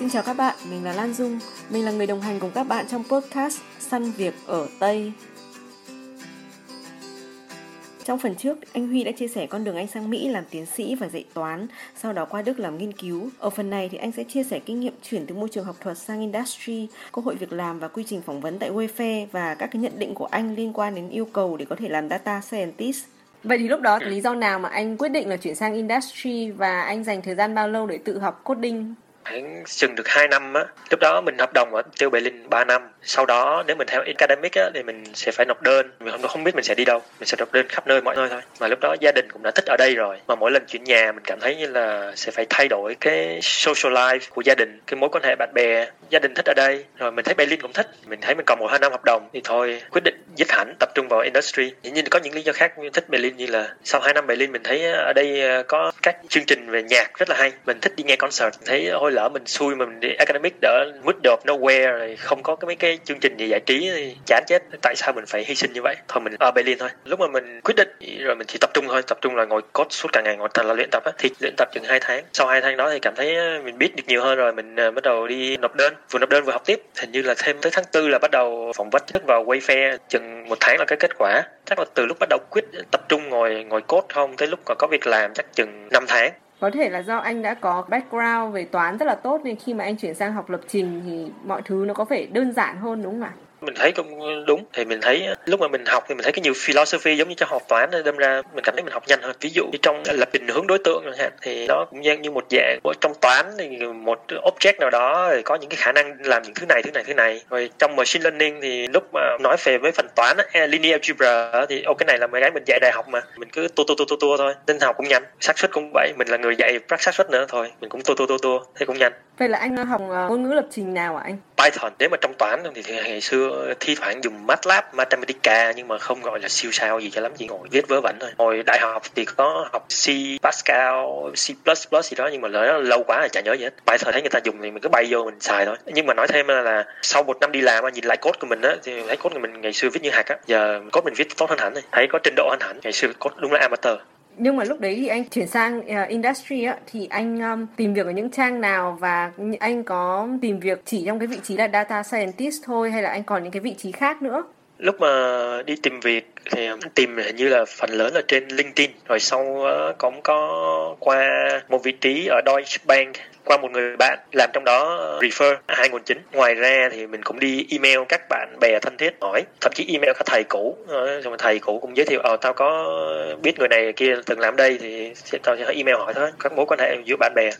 Xin chào các bạn, mình là Lan Dung. Mình là người đồng hành cùng các bạn trong podcast Săn Việc ở Tây. Trong phần trước, anh Huy đã chia sẻ con đường anh sang Mỹ làm tiến sĩ và dạy toán, sau đó qua Đức làm nghiên cứu. Ở phần này thì anh sẽ chia sẻ kinh nghiệm chuyển từ môi trường học thuật sang industry, cơ hội việc làm và quy trình phỏng vấn tại Wayfair và các cái nhận định của anh liên quan đến yêu cầu để có thể làm data scientist. Vậy thì lúc đó lý do nào mà anh quyết định là chuyển sang industry và anh dành thời gian bao lâu để tự học coding? Khoảng chừng được 2 năm á, lúc đó mình hợp đồng ở tiêu Berlin 3 năm. Sau đó nếu mình theo academic á, thì mình sẽ phải nộp đơn. Mình không không biết mình sẽ đi đâu, mình sẽ nộp đơn khắp nơi mọi nơi thôi. Mà lúc đó gia đình cũng đã thích ở đây rồi. Mà mỗi lần chuyển nhà mình cảm thấy như là sẽ phải thay đổi cái social life của gia đình, cái mối quan hệ bạn bè gia đình thích ở đây, rồi mình thấy Berlin cũng thích. Mình thấy mình còn một hai năm hợp đồng thì thôi, quyết định dứt hẳn, tập trung vào industry. Dĩ nhiên có những lý do khác, mình thích Berlin như là sau hai năm Berlin mình thấy ở đây ờ, có các chương trình về nhạc rất là hay. Mình thích đi nghe concert thấy ôi lỡ, mình xui mà mình đi academic đỡ middle of nowhere, rồi không có cái mấy cái chương trình gì giải trí thì chán chết. Tại sao mình phải hy sinh như vậy? Thôi mình ở Berlin thôi. Lúc mà mình quyết định, rồi mình chỉ tập trung thôi, tập trung là ngồi code suốt cả ngày, ngồi thành là luyện tập á. Thì luyện tập chừng hai tháng. Sau hai tháng đó thì cảm thấy ờ, mình biết được nhiều hơn rồi, mình ờ, bắt đầu đi nộp đơn vừa nộp đơn vừa học tiếp. Hình như là thêm tới tháng tư là bắt đầu phỏng vấn vào quay phe chừng một tháng là cái kết quả. Chắc là từ lúc bắt đầu quyết tập trung ngồi ngồi cốt không, tới lúc có việc làm chắc chừng 5 tháng. Có thể là do anh đã có background về toán rất là tốt nên khi mà anh chuyển sang học lập trình thì mọi thứ nó có vẻ đơn giản hơn, đúng không ạ? Mình thấy cũng đúng thì mình thấy lúc mà mình học thì mình thấy cái nhiều philosophy giống như trong học toán đâm ra mình cảm thấy mình học nhanh hơn. Ví dụ như trong lập trình hướng đối tượng chẳng hạn thì nó cũng như một dạng trong toán thì một object nào đó thì có những cái khả năng làm những thứ này thứ này thứ này. Rồi trong machine learning thì lúc mà nói về với phần toán linear algebra thì ô cái này là mấy cái mình dạy đại học mà. Mình cứ tua tua tua tua tua thôi nên học cũng nhanh. Xác suất cũng vậy mình là người dạy xác suất nữa thôi mình cũng tua tua tua tua thế cũng nhanh. Vậy là anh học ờ, ngôn ngữ lập trình nào ạ anh? Python. Nếu mà trong toán thì ngày xưa thi thoảng dùng MATLAB, Mathematica nhưng mà không gọi là siêu sao gì cho lắm chỉ ngồi viết vớ vẩn thôi. Hồi đại học thì có học C, Pascal, C++ gì đó nhưng mà nó lâu quá là chả nhớ gì hết. Python thấy người ta dùng thì mình cứ bay vô mình xài thôi. Nhưng mà nói thêm là sau một năm đi làm nhìn lại code của mình á thì thấy code của mình ngày xưa viết như hạt á, giờ code mình viết tốt hơn hẳn này. Thấy có trình độ hơn hẳn. Ngày xưa code đúng là amateur nhưng mà lúc đấy thì anh chuyển sang uh, industry á thì anh um, tìm việc ở những trang nào và anh có tìm việc chỉ trong cái vị trí là data scientist thôi hay là anh còn những cái vị trí khác nữa? Lúc mà đi tìm việc thì tìm hình như là phần lớn là trên LinkedIn. Rồi sau cũng có qua một vị trí ở Deutsche Bank qua một người bạn làm trong đó refer hai nguồn chính ngoài ra thì mình cũng đi email các bạn bè thân thiết hỏi thậm chí email các thầy cũ ờ, rồi thầy cũ cũng giới thiệu ờ tao có biết người này kia từng làm đây thì tao sẽ email hỏi thôi, các mối quan hệ giữa bạn bè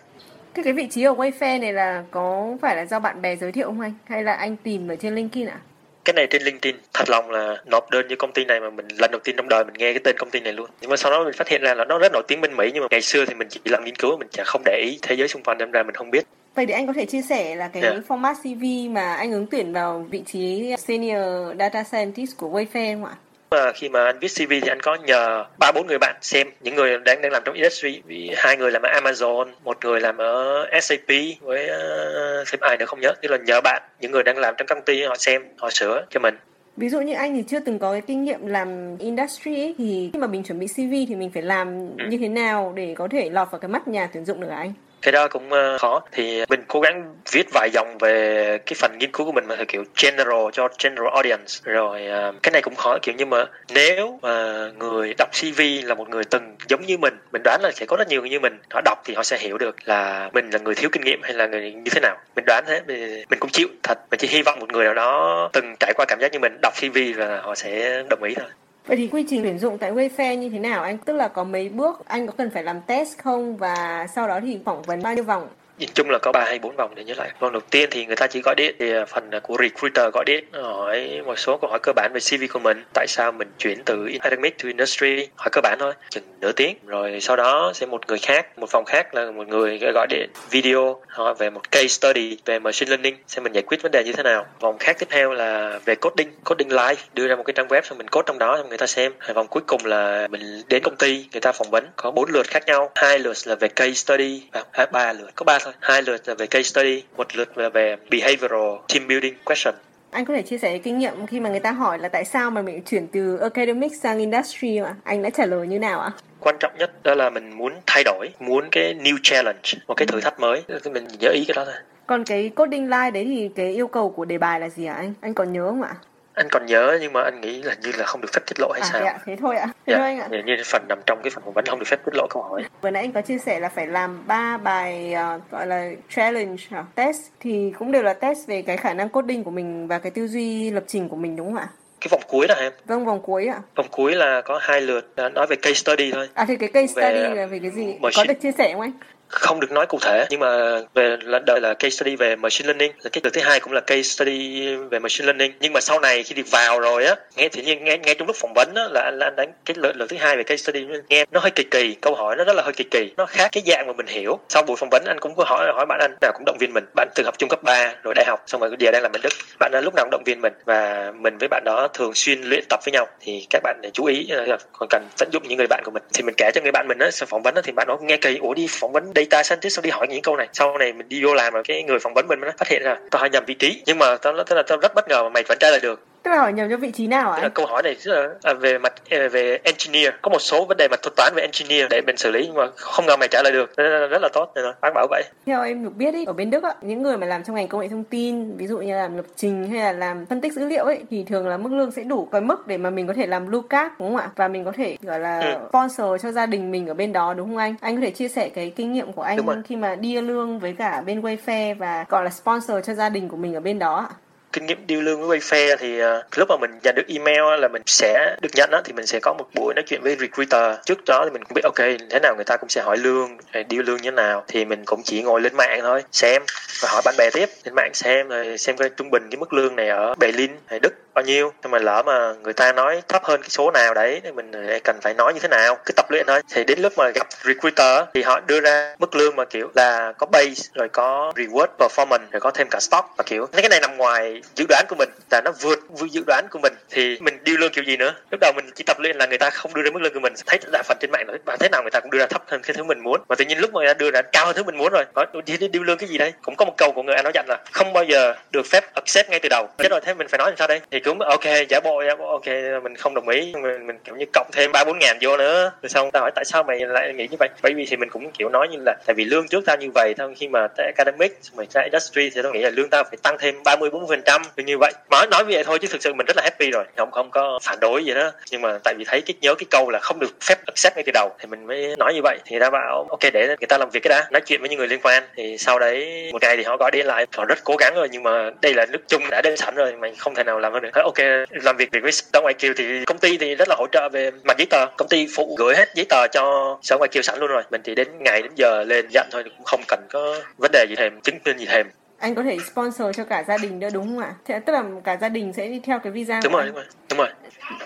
cái cái vị trí ở Wayfair này là có phải là do bạn bè giới thiệu không anh hay là anh tìm ở trên LinkedIn ạ? À? Cái này trên LinkedIn thật lòng là nộp đơn như công ty này mà mình lần đầu tiên trong đời mình nghe cái tên công ty này luôn nhưng mà sau đó mình phát hiện ra là nó rất nổi tiếng bên Mỹ nhưng mà ngày xưa thì mình chỉ làm nghiên cứu mình chẳng không để ý thế giới xung quanh đâm ra mình không biết Vậy thì anh có thể chia sẻ là cái yeah. Dạ. format CV mà anh ứng tuyển vào vị trí Senior Data Scientist của Wayfair không ạ? Mà khi mà anh viết CV thì anh có nhờ ba bốn người bạn xem những người đang đang làm trong industry vì hai người làm ở Amazon một người làm ở SAP với uh, thêm ai nữa không nhớ tức là nhờ bạn những người đang làm trong công ty họ xem họ sửa cho mình Ví dụ như anh thì chưa từng có cái kinh nghiệm làm industry ấy, thì khi mà mình chuẩn bị CV thì mình phải làm ừ. như thế nào để có thể lọt vào cái mắt nhà tuyển dụng được anh? Cái đó cũng ờ, khó. Thì mình cố gắng viết vài dòng về cái phần nghiên cứu của mình mà theo kiểu general cho general audience. Rồi ờ, cái này cũng khó kiểu như mà nếu mà người đọc CV là một người từng giống như mình mình đoán là sẽ có rất nhiều người như mình họ đọc thì họ sẽ hiểu được là mình là người thiếu kinh nghiệm hay là người như thế nào. Mình đoán thế mình, mình cũng chịu thật. Mình chỉ hy vọng một người nào đó từng trải qua cảm giác như mình đọc CV và họ sẽ đồng ý thôi. Vậy thì quy trình tuyển dụng tại Wayfair như thế nào anh? Tức là có mấy bước, anh có cần phải làm test không và sau đó thì phỏng vấn bao nhiêu vòng? Nhìn chung là có ba hay bốn vòng để nhớ lại. Vòng đầu tiên thì người ta chỉ gọi điện thì à, phần à, của recruiter gọi điện hỏi một số câu hỏi cơ bản về cv của mình. Tại sao mình chuyển từ academic to industry? Hỏi cơ bản thôi, chừng nửa tiếng. Rồi sau đó sẽ một người khác, một phòng khác là một người gọi điện video, hỏi về một case study về machine learning, xem mình giải quyết vấn đề như thế nào. Vòng khác tiếp theo là về coding coding live. Đưa ra một cái trang web xong mình code trong đó cho người ta xem. Rồi vòng cuối cùng là mình đến công ty, người ta phỏng vấn. Có bốn lượt khác nhau. Hai lượt là về case study và à, ba lượt. Có ba thôi hai lượt là về case study một lượt là về behavioral team building question. Anh có thể chia sẻ kinh nghiệm khi mà người ta hỏi là tại sao mà mình chuyển từ academic sang industry mà anh đã trả lời như nào ạ? quan trọng nhất đó là mình muốn thay đổi muốn cái new challenge một cái thử thách mới. Mình nhớ ý cái đó thôi. Còn cái coding line đấy thì cái yêu cầu của đề bài là gì ạ anh? Anh còn nhớ không ạ anh còn nhớ nhưng mà anh nghĩ là như là không được phép tiết lộ hay à, sao? Dạ, thế thôi ạ. Thế dạ, thôi anh ạ. Như phần nằm trong cái phần phỏng vấn không được phép tiết lộ câu hỏi. Vừa nãy anh có chia sẻ là phải làm ba bài uh, gọi là challenge uh, test thì cũng đều là test về cái khả năng coding của mình và cái tư duy lập trình của mình đúng không ạ? cái vòng cuối đó em vâng vòng cuối ạ vòng cuối là có hai lượt nói về case study thôi à thì cái case study về, là về cái gì có được chia sẻ không anh không được nói cụ thể nhưng mà về lần đời là case study về machine learning. Là cái đợt thứ hai cũng là case study về machine learning. Nhưng mà sau này khi đi vào rồi á nghe thì nhiên nghe nghe trong lúc phỏng vấn á là anh là anh đánh cái lần, lần thứ hai về case study nghe nó hơi kỳ kỳ câu hỏi nó rất là hơi kỳ kỳ. Nó khác cái dạng mà mình hiểu. Sau buổi phỏng vấn anh cũng có hỏi hỏi bạn anh nào cũng động viên mình. Bạn từng học trung cấp 3 rồi đại học xong rồi giờ đang làm bên đức. Bạn lúc nào cũng động viên mình và mình với bạn đó thường xuyên luyện tập với nhau. Thì các bạn để chú ý ờ, còn cần tận dụng những người bạn của mình. Thì mình kể cho người bạn mình á phỏng vấn á thì bạn nó nghe kỳ ủa đi phỏng vấn data scientist sao đi hỏi những câu này. Sau này mình đi vô làm rồi cái người phỏng vấn mình nó phát hiện ra, tao hỏi nhầm vị trí. Nhưng mà tao tức là tao rất bất ngờ mà mày vẫn trả lời được tức là hỏi nhầm cho vị trí nào ạ? câu hỏi này rất là à, về mặt à, về engineer. Có một số vấn đề mà thuật toán về engineer để mình xử lý nhưng mà không ngờ mày trả lời được. Rất, rất là tốt nên bác bảo vậy. Theo em được biết ý, ở bên Đức á, những người mà làm trong ngành công nghệ thông tin ví dụ như làm lập trình hay là làm phân tích dữ liệu ấy thì thường là mức lương sẽ đủ cái mức để mà mình có thể làm blue card đúng không ạ? Và mình có thể gọi là ừ. sponsor cho gia đình mình ở bên đó đúng không anh? Anh có thể chia sẻ cái kinh nghiệm của anh khi mà đi lương với cả bên Wayfair và gọi là sponsor cho gia đình của mình ở bên đó ạ kinh nghiệm điêu lương với Wayfair thì uh, lúc mà mình nhận được email là mình sẽ được nhận đó thì mình sẽ có một buổi nói chuyện với recruiter. Trước đó thì mình cũng biết ok thế nào người ta cũng sẽ hỏi lương điêu lương như thế nào thì mình cũng chỉ ngồi lên mạng thôi xem và hỏi bạn bè tiếp lên mạng xem rồi xem coi trung bình cái mức lương này ở Berlin hay Đức bao nhiêu? Nhưng mà lỡ mà người ta nói thấp hơn cái số nào đấy, thì mình cần phải nói như thế nào? Cứ tập luyện thôi. Thì đến lúc mà gặp recruiter, thì họ đưa ra mức lương mà, kiểu, là có base, rồi có reward performance, rồi có thêm cả stock và kiểu. Cái này nằm ngoài dự đoán của mình, là nó vượt dự đoán của mình. Thì mình điêu lương kiểu gì nữa? Lúc đầu mình chỉ tập luyện là người ta không đưa ra mức lương của mình. Thấy đa phần trên mạng nói bạn thế nào người ta cũng đưa ra thấp hơn cái thứ mình muốn. Và tự nhiên lúc mà người ta đưa ra cao hơn thứ mình muốn rồi có đi điêu lương cái gì đây? Cũng có một câu của người anh nói dặn là, không bao giờ được phép accept ngay từ đầu. Thế rồi thế mình phải nói làm sao đây? Thì cũng ok giả bộ giả bộ ok mình không đồng ý. Mình, mình kiểu như cộng thêm ba bốn ngàn vô nữa. Rồi xong ta hỏi tại sao mày lại nghĩ như vậy? Bởi vì thì mình cũng kiểu nói như là tại vì lương trước tao như vậy tao khi mà tới academic mày ra industry thì tao nghĩ là lương tao phải tăng thêm ba mươi bốn phần trăm như vậy. Nói nói vậy thôi chứ thực sự mình rất là happy rồi. Không không có phản đối gì đó. Nhưng mà tại vì thấy cái nhớ cái câu là không được phép accept ngay từ đầu thì mình mới nói như vậy. Thì người ta bảo ok để người ta làm việc cái đã nói chuyện với những người liên quan. Thì sau đấy một ngày thì họ gọi điện lại. Họ rất cố gắng rồi nhưng mà đây là nước chung đã đến sẵn rồi mình không thể nào làm hơn được. Thế, ok làm việc với sở ngoại kiều thì công ty thì rất là hỗ trợ về mặt giấy tờ công ty phụ gửi hết giấy tờ cho sở ngoại kiều sẵn luôn rồi mình chỉ đến ngày đến giờ lên nhận thôi cũng không cần có vấn đề gì thêm chứng minh gì thêm anh có thể sponsor cho cả gia đình nữa đúng không ạ? Thế tức là cả gia đình sẽ đi theo cái visa đúng rồi, đúng rồi, đúng rồi.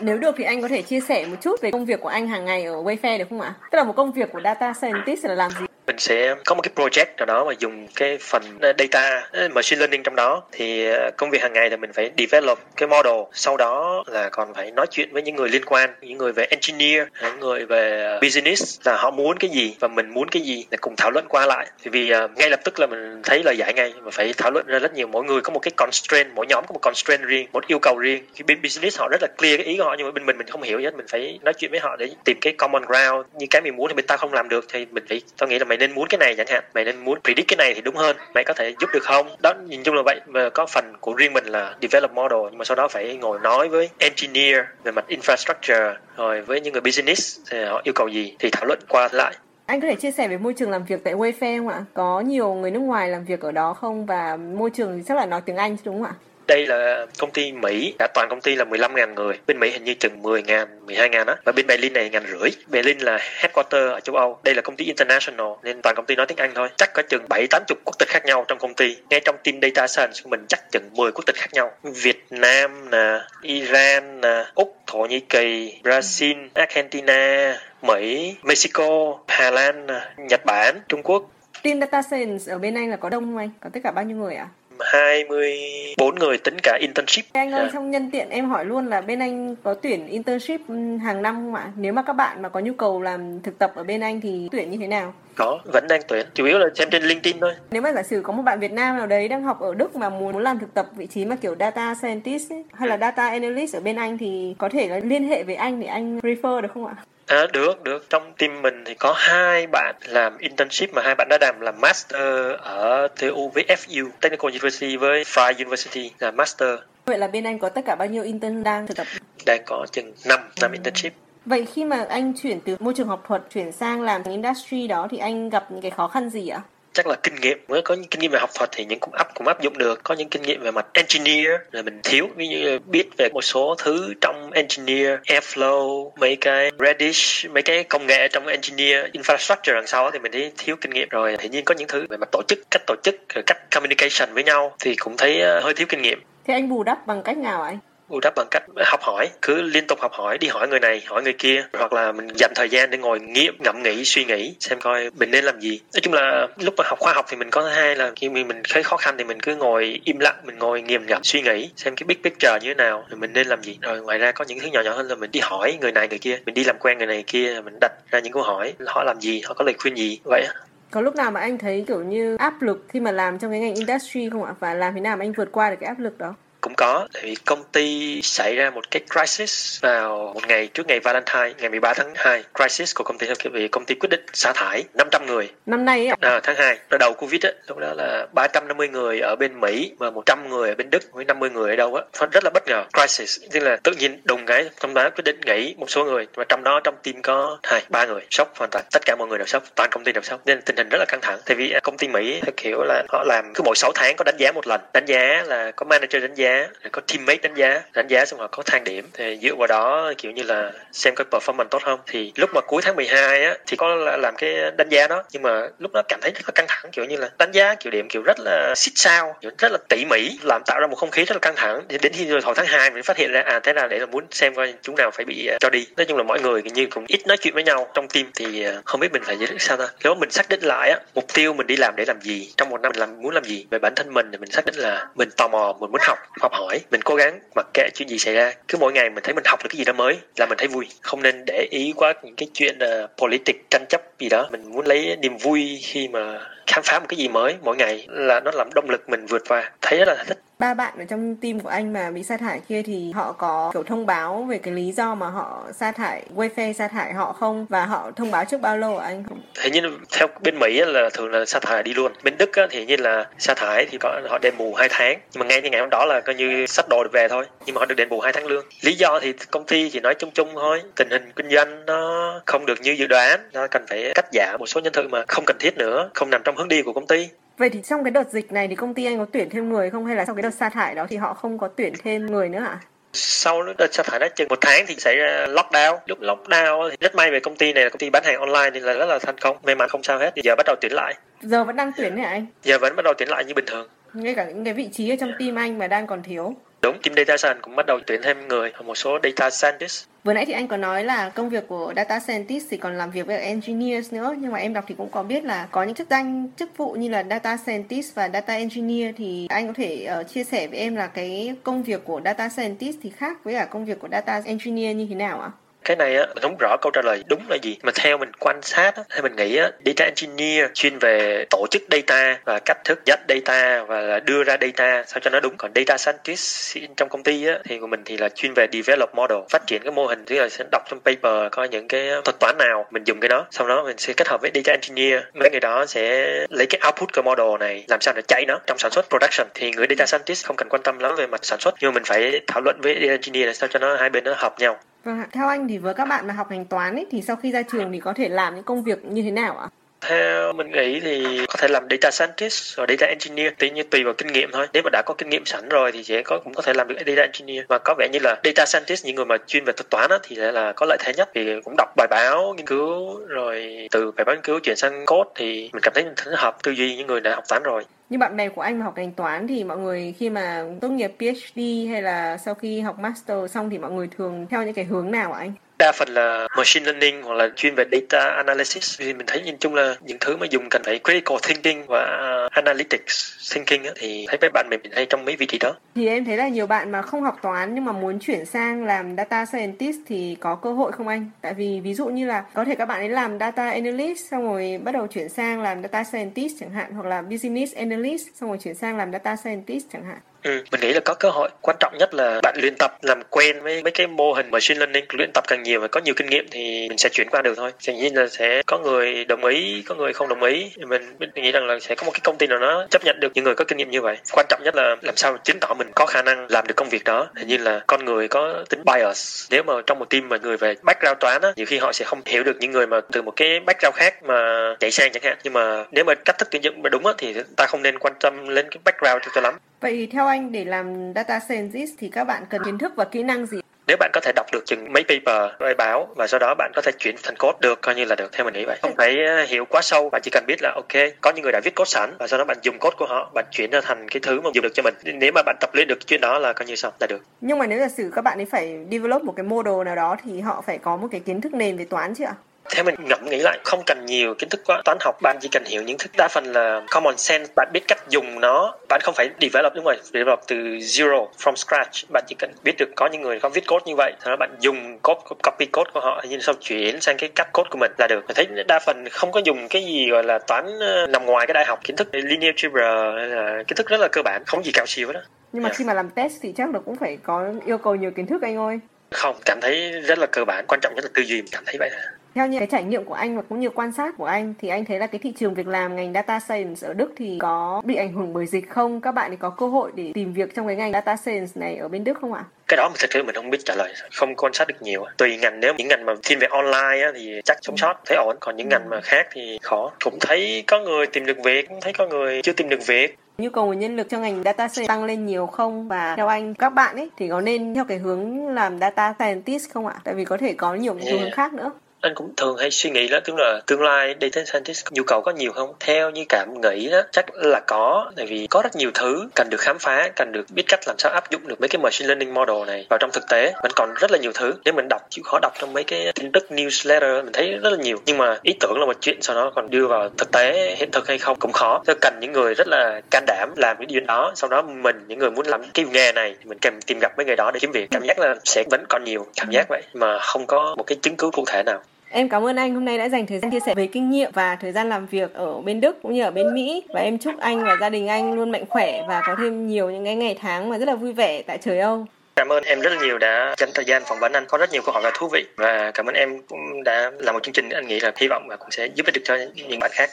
Nếu được thì anh có thể chia sẻ một chút về công việc của anh hàng ngày ở Wayfair được không ạ? Tức là một công việc của data scientist là làm gì? Mình sẽ có một cái project nào đó mà dùng cái phần ờ, data ờ, machine learning trong đó. Thì ờ, công việc hàng ngày thì mình phải develop cái model. Sau đó là còn phải nói chuyện với những người liên quan, những người về engineer, những người về business, là họ muốn cái gì và mình muốn cái gì để cùng thảo luận qua lại. Thì vì ngay lập tức là mình thấy lời giải ngay, mà phải thảo luận ra rất nhiều. Mỗi người có một cái constraint, mỗi nhóm có một constraint riêng, một yêu cầu riêng. Khi bên business họ rất là clear cái ý của họ, nhưng mà bên mình mình không hiểu hết. Mình phải nói chuyện với họ để tìm cái common ground. Như cái mình muốn thì bên ta không làm được thì mình phải, tôi nghĩ là mày nên muốn cái này chẳng hạn, mày nên muốn predict cái này thì đúng hơn, mày có thể giúp được không đó, nhìn chung là vậy, và có phần của riêng mình là develop model, nhưng mà sau đó phải ngồi nói với engineer về mặt infrastructure, rồi với những người business thì họ yêu cầu gì thì thảo luận qua lại anh có thể chia sẻ về môi trường làm việc tại Wayfair không ạ? Có nhiều người nước ngoài làm việc ở đó không và môi trường thì chắc là nói tiếng Anh đúng không ạ? Đây là công ty Mỹ. Cả toàn công ty là 15.000 người. Bên Mỹ hình như chừng 10.000 12.000 á. Và bên Berlin này ngàn rưỡi. Berlin là headquarter ở châu Âu. Đây là công ty international, nên toàn công ty nói tiếng Anh thôi. Chắc có chừng 7 80 quốc tịch khác nhau trong công ty. Ngay trong team data science của mình, chắc chừng 10 quốc tịch khác nhau. Việt Nam nè, Iran nè, Úc, Thổ Nhĩ Kỳ, Brazil, Argentina, Mỹ, Mexico, Hà Lan Nhật Bản, Trung Quốc. Team Data Science ở bên Anh là có đông không anh? Có tất cả bao nhiêu người ạ? À? 24 người tính cả internship. Anh ơi, yeah. trong nhân tiện em hỏi luôn là bên anh có tuyển internship hàng năm không ạ? Nếu mà các bạn mà có nhu cầu làm thực tập ở bên anh thì tuyển như thế nào? Có, vẫn đang tuyển. Chủ yếu là xem trên LinkedIn thôi. Nếu mà giả sử có một bạn Việt Nam nào đấy đang học ở Đức mà muốn làm thực tập vị trí mà kiểu data scientist ấy, hay là data analyst ở bên anh thì có thể là liên hệ với anh để anh refer được không ạ? À, được, được. Trong team mình thì có hai bạn làm internship mà hai bạn đã làm làm master ở TU với FU, Technical University với Fry University là master. Vậy là bên anh có tất cả bao nhiêu intern đang thực tập? Đang có chừng 5 năm ừ. internship. Vậy khi mà anh chuyển từ môi trường học thuật chuyển sang làm industry đó thì anh gặp những cái khó khăn gì ạ? Chắc là kinh nghiệm, mới có những kinh nghiệm về học thuật thì những cũng áp cũng áp dụng được. Có những kinh nghiệm về mặt engineer là mình thiếu, ví dụ biết về một số thứ trong engineer, airflow, mấy cái redis mấy cái công nghệ trong engineer, infrastructure đằng sau thì mình thấy thiếu kinh nghiệm rồi. Hiển nhiên có những thứ về mặt tổ chức, cách tổ chức cách communication với nhau thì cũng thấy ờ, hơi thiếu kinh nghiệm. Thế anh bù đắp bằng cách nào anh? Bù đắp bằng cách học hỏi, cứ liên tục học hỏi, đi hỏi người này, hỏi người kia, hoặc là mình dành thời gian để ngồi nghiệm ngẫm nghĩ, suy nghĩ, xem coi mình nên làm gì. Nói chung là lúc mà học, khoa học thì mình có hai là khi mình thấy khó khăn thì mình cứ ngồi im lặng, mình ngồi nghiền ngẫm, suy nghĩ, xem cái big picture như thế nào, rồi mình nên làm gì. Rồi ngoài ra có những thứ nhỏ nhỏ hơn là mình đi hỏi người này người kia, mình đi làm quen người này kia, mình đặt ra những câu hỏi, họ làm gì, họ có lời khuyên gì, vậy có lúc nào mà anh thấy kiểu như áp lực khi mà làm trong cái ngành industry không ạ? Và làm thế nào mà anh vượt qua được cái áp lực đó? Cũng có tại vì công ty xảy ra một cái crisis vào một ngày trước ngày Valentine ngày 13 tháng 2 crisis của công ty vì công ty quyết định sa thải 500 người. Năm nay à, tháng 2 nó đầu Covid á lúc đó là 350 người ở bên Mỹ và 100 người ở bên Đức với 50 người ở đâu á. Rất là bất ngờ. Crisis tức là tự nhiên đùng cái công báo quyết định nghỉ một số người và trong đó trong team có hai ba người. Sốc hoàn toàn. Tất cả mọi người đều sốc toàn công ty đều sốc. Nên tình hình rất là căng thẳng. Tại vì công ty Mỹ theo kiểu là họ làm cứ mỗi 6 tháng có đánh giá một lần. Đánh giá là có manager đánh giá có teammate đánh giá đánh giá xong rồi có thang điểm. Thì dựa vào đó kiểu như là xem cái performance tốt không. Thì lúc mà cuối tháng 12 á thì có làm cái đánh giá đó. Nhưng mà lúc đó cảm thấy rất là căng thẳng kiểu như là đánh giá kiểu điểm kiểu rất là xích sao kiểu rất là tỉ mỉ làm tạo ra một không khí rất là căng thẳng. Thì đến khi rồi hồi tháng 2 mình phát hiện ra à thế là để là muốn xem coi chúng nào phải bị uh, cho đi. Nói chung là mọi người như cũng ít nói chuyện với nhau trong team. Thì uh, không biết mình phải giải thích sao ta. Nếu mình xác định lại á mục tiêu mình đi làm để làm gì trong một năm mình làm muốn làm gì về bản thân mình thì mình xác định là mình tò mò mình muốn học. Học hỏi mình cố gắng mặc kệ chuyện gì xảy ra. Cứ mỗi ngày mình thấy mình học được cái gì đó mới là mình thấy vui. Không nên để ý quá những cái chuyện ờ, uh, politics tranh chấp gì đó. Mình muốn lấy niềm vui khi mà khám phá một cái gì mới mỗi ngày là nó làm động lực mình vượt qua. Thấy rất là thích ba bạn ở trong team của anh mà bị sa thải kia thì họ có kiểu thông báo về cái lý do mà họ sa thải Wayfair sa thải họ không và họ thông báo trước bao lâu ở anh không? Thế nhưng theo bên Mỹ là thường là sa thải đi luôn. Bên Đức thì như là sa thải thì có họ đền bù hai tháng nhưng mà ngay cái ngày hôm đó là coi như sách đồ được về thôi nhưng mà họ được đền bù hai tháng lương. Lý do thì công ty chỉ nói chung chung thôi. Tình hình kinh doanh nó không được như dự đoán, nó cần phải cắt giảm một số nhân sự mà không cần thiết nữa, không nằm trong hướng đi của công ty Vậy thì trong cái đợt dịch này thì công ty anh có tuyển thêm người không? Hay là sau cái đợt sa thải đó thì họ không có tuyển thêm người nữa hả? sau đợt sa thải đó chừng một tháng thì xảy ra lockdown. Lúc lockdown thì rất may về công ty này là công ty bán hàng online thì là rất là thành công. May mắn không sao hết thì giờ bắt đầu tuyển lại. Giờ vẫn đang tuyển hả anh? Giờ vẫn bắt đầu tuyển lại như bình thường. Ngay cả những cái vị trí ở trong team anh mà đang còn thiếu Đúng, team data science cũng bắt đầu tuyển thêm người, một số data scientist. Vừa nãy thì anh có nói là công việc của data scientist thì còn làm việc với engineers nữa, nhưng mà em đọc thì cũng có biết là có những chức danh, chức vụ như là data scientist và data engineer thì anh có thể uh, chia sẻ với em là cái công việc của data scientist thì khác với cả công việc của data engineer như thế nào ạ? À? Cái này á, mình không rõ câu trả lời đúng là gì, mà theo mình quan sát á hay mình nghĩ á, data engineer chuyên về tổ chức data và cách thức dắt data và là đưa ra data, sao cho nó đúng. Còn data scientist trong công ty á, thì của mình thì là chuyên về develop model, phát triển cái mô hình, tức là sẽ đọc trong paper coi những cái thuật toán nào, mình dùng cái đó. Sau đó mình sẽ kết hợp với data engineer, mấy người đó sẽ lấy cái output của model này, làm sao để chạy nó trong sản xuất production. Thì người data scientist không cần quan tâm lắm về mặt sản xuất, nhưng mà mình phải thảo luận với data engineer là sao cho nó hai bên nó hợp nhau. Vâng ạ. Theo anh thì với các bạn mà học ngành toán ấy, thì sau khi ra trường thì có thể làm những công việc như thế nào ạ? Theo mình nghĩ thì có thể làm data scientist rồi data engineer tuy nhiên tùy vào kinh nghiệm thôi. Nếu mà đã có kinh nghiệm sẵn rồi thì sẽ có cũng có thể làm được data engineer. Và có vẻ như là data scientist những người mà chuyên về thuật toán á, thì sẽ là có lợi thế nhất. Vì cũng đọc bài báo nghiên cứu rồi từ bài báo nghiên cứu chuyển sang code thì mình cảm thấy mình thích hợp tư duy những người đã học toán rồi. Như bạn bè của anh mà học ngành toán thì mọi người khi mà tốt nghiệp PhD hay là sau khi học master xong thì mọi người thường theo những cái hướng nào ạ anh? Đa phần là machine learning hoặc là chuyên về data analysis. Thì mình thấy nhìn chung là những thứ mà dùng cần phải critical thinking và analytics thinking thì thấy mấy bạn mình hay trong mấy vị trí đó. Thì em thấy là nhiều bạn mà không học toán nhưng mà muốn chuyển sang làm data scientist thì có cơ hội không anh? Tại vì ví dụ như là có thể các bạn ấy làm data analyst, xong rồi bắt đầu chuyển sang làm data scientist chẳng hạn, hoặc là business analyst, xong rồi chuyển sang làm data scientist chẳng hạn. Ừ, mình nghĩ là có cơ hội. Quan trọng nhất là bạn luyện tập làm quen với mấy cái mô hình machine learning luyện tập càng nhiều và có nhiều kinh nghiệm thì mình sẽ chuyển qua được thôi. Chẳng nhiên là sẽ có người đồng ý có người không đồng ý. Mình, mình nghĩ rằng là sẽ có một cái công ty nào đó chấp nhận được những người có kinh nghiệm như vậy. Quan trọng nhất là làm sao chứng tỏ mình có khả năng làm được công việc đó. Hình như là con người có tính bias. Nếu mà trong một team mà người về background toán á nhiều khi họ sẽ không hiểu được những người mà từ một cái background khác mà nhảy sang chẳng hạn. Nhưng mà nếu mà cách thức tuyển dụng mà đúng á thì ta không nên quan tâm lên cái background cho lắm. Vậy theo anh để làm data scientist thì các bạn cần kiến thức và kỹ năng gì? nếu bạn có thể đọc được chừng mấy paper bài báo và sau đó bạn có thể chuyển thành code được coi như là được theo mình nghĩ vậy. Không phải ờ, hiểu quá sâu bạn chỉ cần biết là ok có những người đã viết code sẵn và sau đó bạn dùng code của họ bạn chuyển ra thành cái thứ mà dùng được cho mình. Nếu mà bạn tập luyện được chuyện đó là coi như xong là được. Nhưng mà nếu giả sử các bạn ấy phải develop một cái model nào đó thì họ phải có một cái kiến thức nền về toán chứ ạ theo mình ngẫm nghĩ lại không cần nhiều kiến thức quá toán học bạn chỉ cần hiểu những thức đa phần là common sense bạn biết cách dùng nó bạn không phải develop đúng rồi develop từ zero from scratch. Bạn chỉ cần biết được có những người có viết code như vậy sau đó bạn dùng code copy code của họ nhưng sau chuyển sang cái cách code của mình là được. Mình thấy đa phần không có dùng cái gì gọi là toán ờ, nằm ngoài cái đại học kiến thức linear algebra là kiến thức rất là cơ bản không gì cao siêu hết đó nhưng mà yeah. khi mà làm test thì chắc là cũng phải có yêu cầu nhiều kiến thức anh ơi. Không cảm thấy rất là cơ bản quan trọng nhất là tư duy cảm thấy vậy theo như cái trải nghiệm của anh và cũng như quan sát của anh thì anh thấy là cái thị trường việc làm ngành data science ở Đức thì có bị ảnh hưởng bởi dịch không? Các bạn thì có cơ hội để tìm việc trong cái ngành data science này ở bên Đức không ạ? Cái đó mình thật sự mình không biết trả lời, không quan sát được nhiều. Tùy ngành nếu những ngành mà thiên về online á, thì chắc sống sót thấy ổn, còn những ngành mà khác thì khó. Cũng thấy có người tìm được việc, cũng thấy có người chưa tìm được việc nhu cầu nguồn nhân lực trong ngành data science tăng lên nhiều không và theo anh các bạn ấy thì có nên theo cái hướng làm data scientist không ạ? Tại vì có thể có nhiều yeah. hướng khác nữa anh cũng thường hay suy nghĩ đó, tức là tương lai data scientist nhu cầu có nhiều không? Theo như cảm nghĩ đó, chắc là có, tại vì có rất nhiều thứ cần được khám phá, cần được biết cách làm sao áp dụng được mấy cái machine learning model này. Vào trong thực tế, vẫn còn rất là nhiều thứ. Nếu mình đọc, chịu khó đọc trong mấy cái tin tức newsletter, mình thấy rất là nhiều. Nhưng mà ý tưởng là một chuyện sau đó còn đưa vào thực tế, hiện thực hay không cũng khó. Cho cần những người rất là can đảm làm cái điều đó, sau đó mình, những người muốn làm cái nghề này, thì mình cần tìm gặp mấy người đó để kiếm việc. Cảm giác là sẽ vẫn còn nhiều cảm giác vậy, mà không có một cái chứng cứ cụ thể nào. Em cảm ơn anh, hôm nay đã dành thời gian chia sẻ về kinh nghiệm và thời gian làm việc ở bên Đức cũng như ở bên Mỹ và em chúc anh và gia đình anh luôn mạnh khỏe và có thêm nhiều những cái ngày tháng mà rất là vui vẻ tại trời Âu. Cảm ơn em rất là nhiều đã dành thời gian phỏng vấn anh có rất nhiều câu hỏi và thú vị và cảm ơn em cũng đã làm một chương trình anh nghĩ là hy vọng và cũng sẽ giúp ích được cho những bạn khác.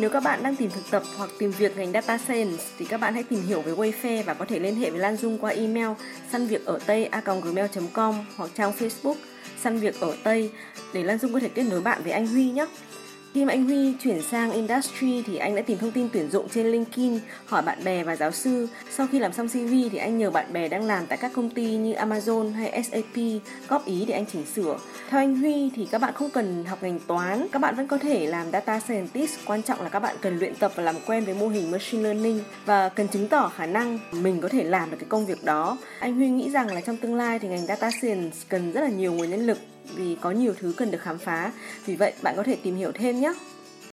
Nếu các bạn đang tìm thực tập hoặc tìm việc ngành data science thì các bạn hãy tìm hiểu về Wayfair và có thể liên hệ với Lan Dung qua email săn việc ở tây a.gmail.com hoặc trang Facebook săn việc ở tây để Lan Dung có thể kết nối bạn với anh Huy nhé. Khi mà anh Huy chuyển sang industry thì anh đã tìm thông tin tuyển dụng trên LinkedIn, hỏi bạn bè và giáo sư. Sau khi làm xong CV thì anh nhờ bạn bè đang làm tại các công ty như Amazon hay SAP góp ý để anh chỉnh sửa. Theo anh Huy thì các bạn không cần học ngành toán, các bạn vẫn có thể làm data scientist. Quan trọng là các bạn cần luyện tập và làm quen với mô hình machine learning và cần chứng tỏ khả năng mình có thể làm được cái công việc đó. Anh Huy nghĩ rằng là trong tương lai thì ngành data science cần rất là nhiều nguồn nhân lực vì có nhiều thứ cần được khám phá. Vì vậy, bạn có thể tìm hiểu thêm nhé.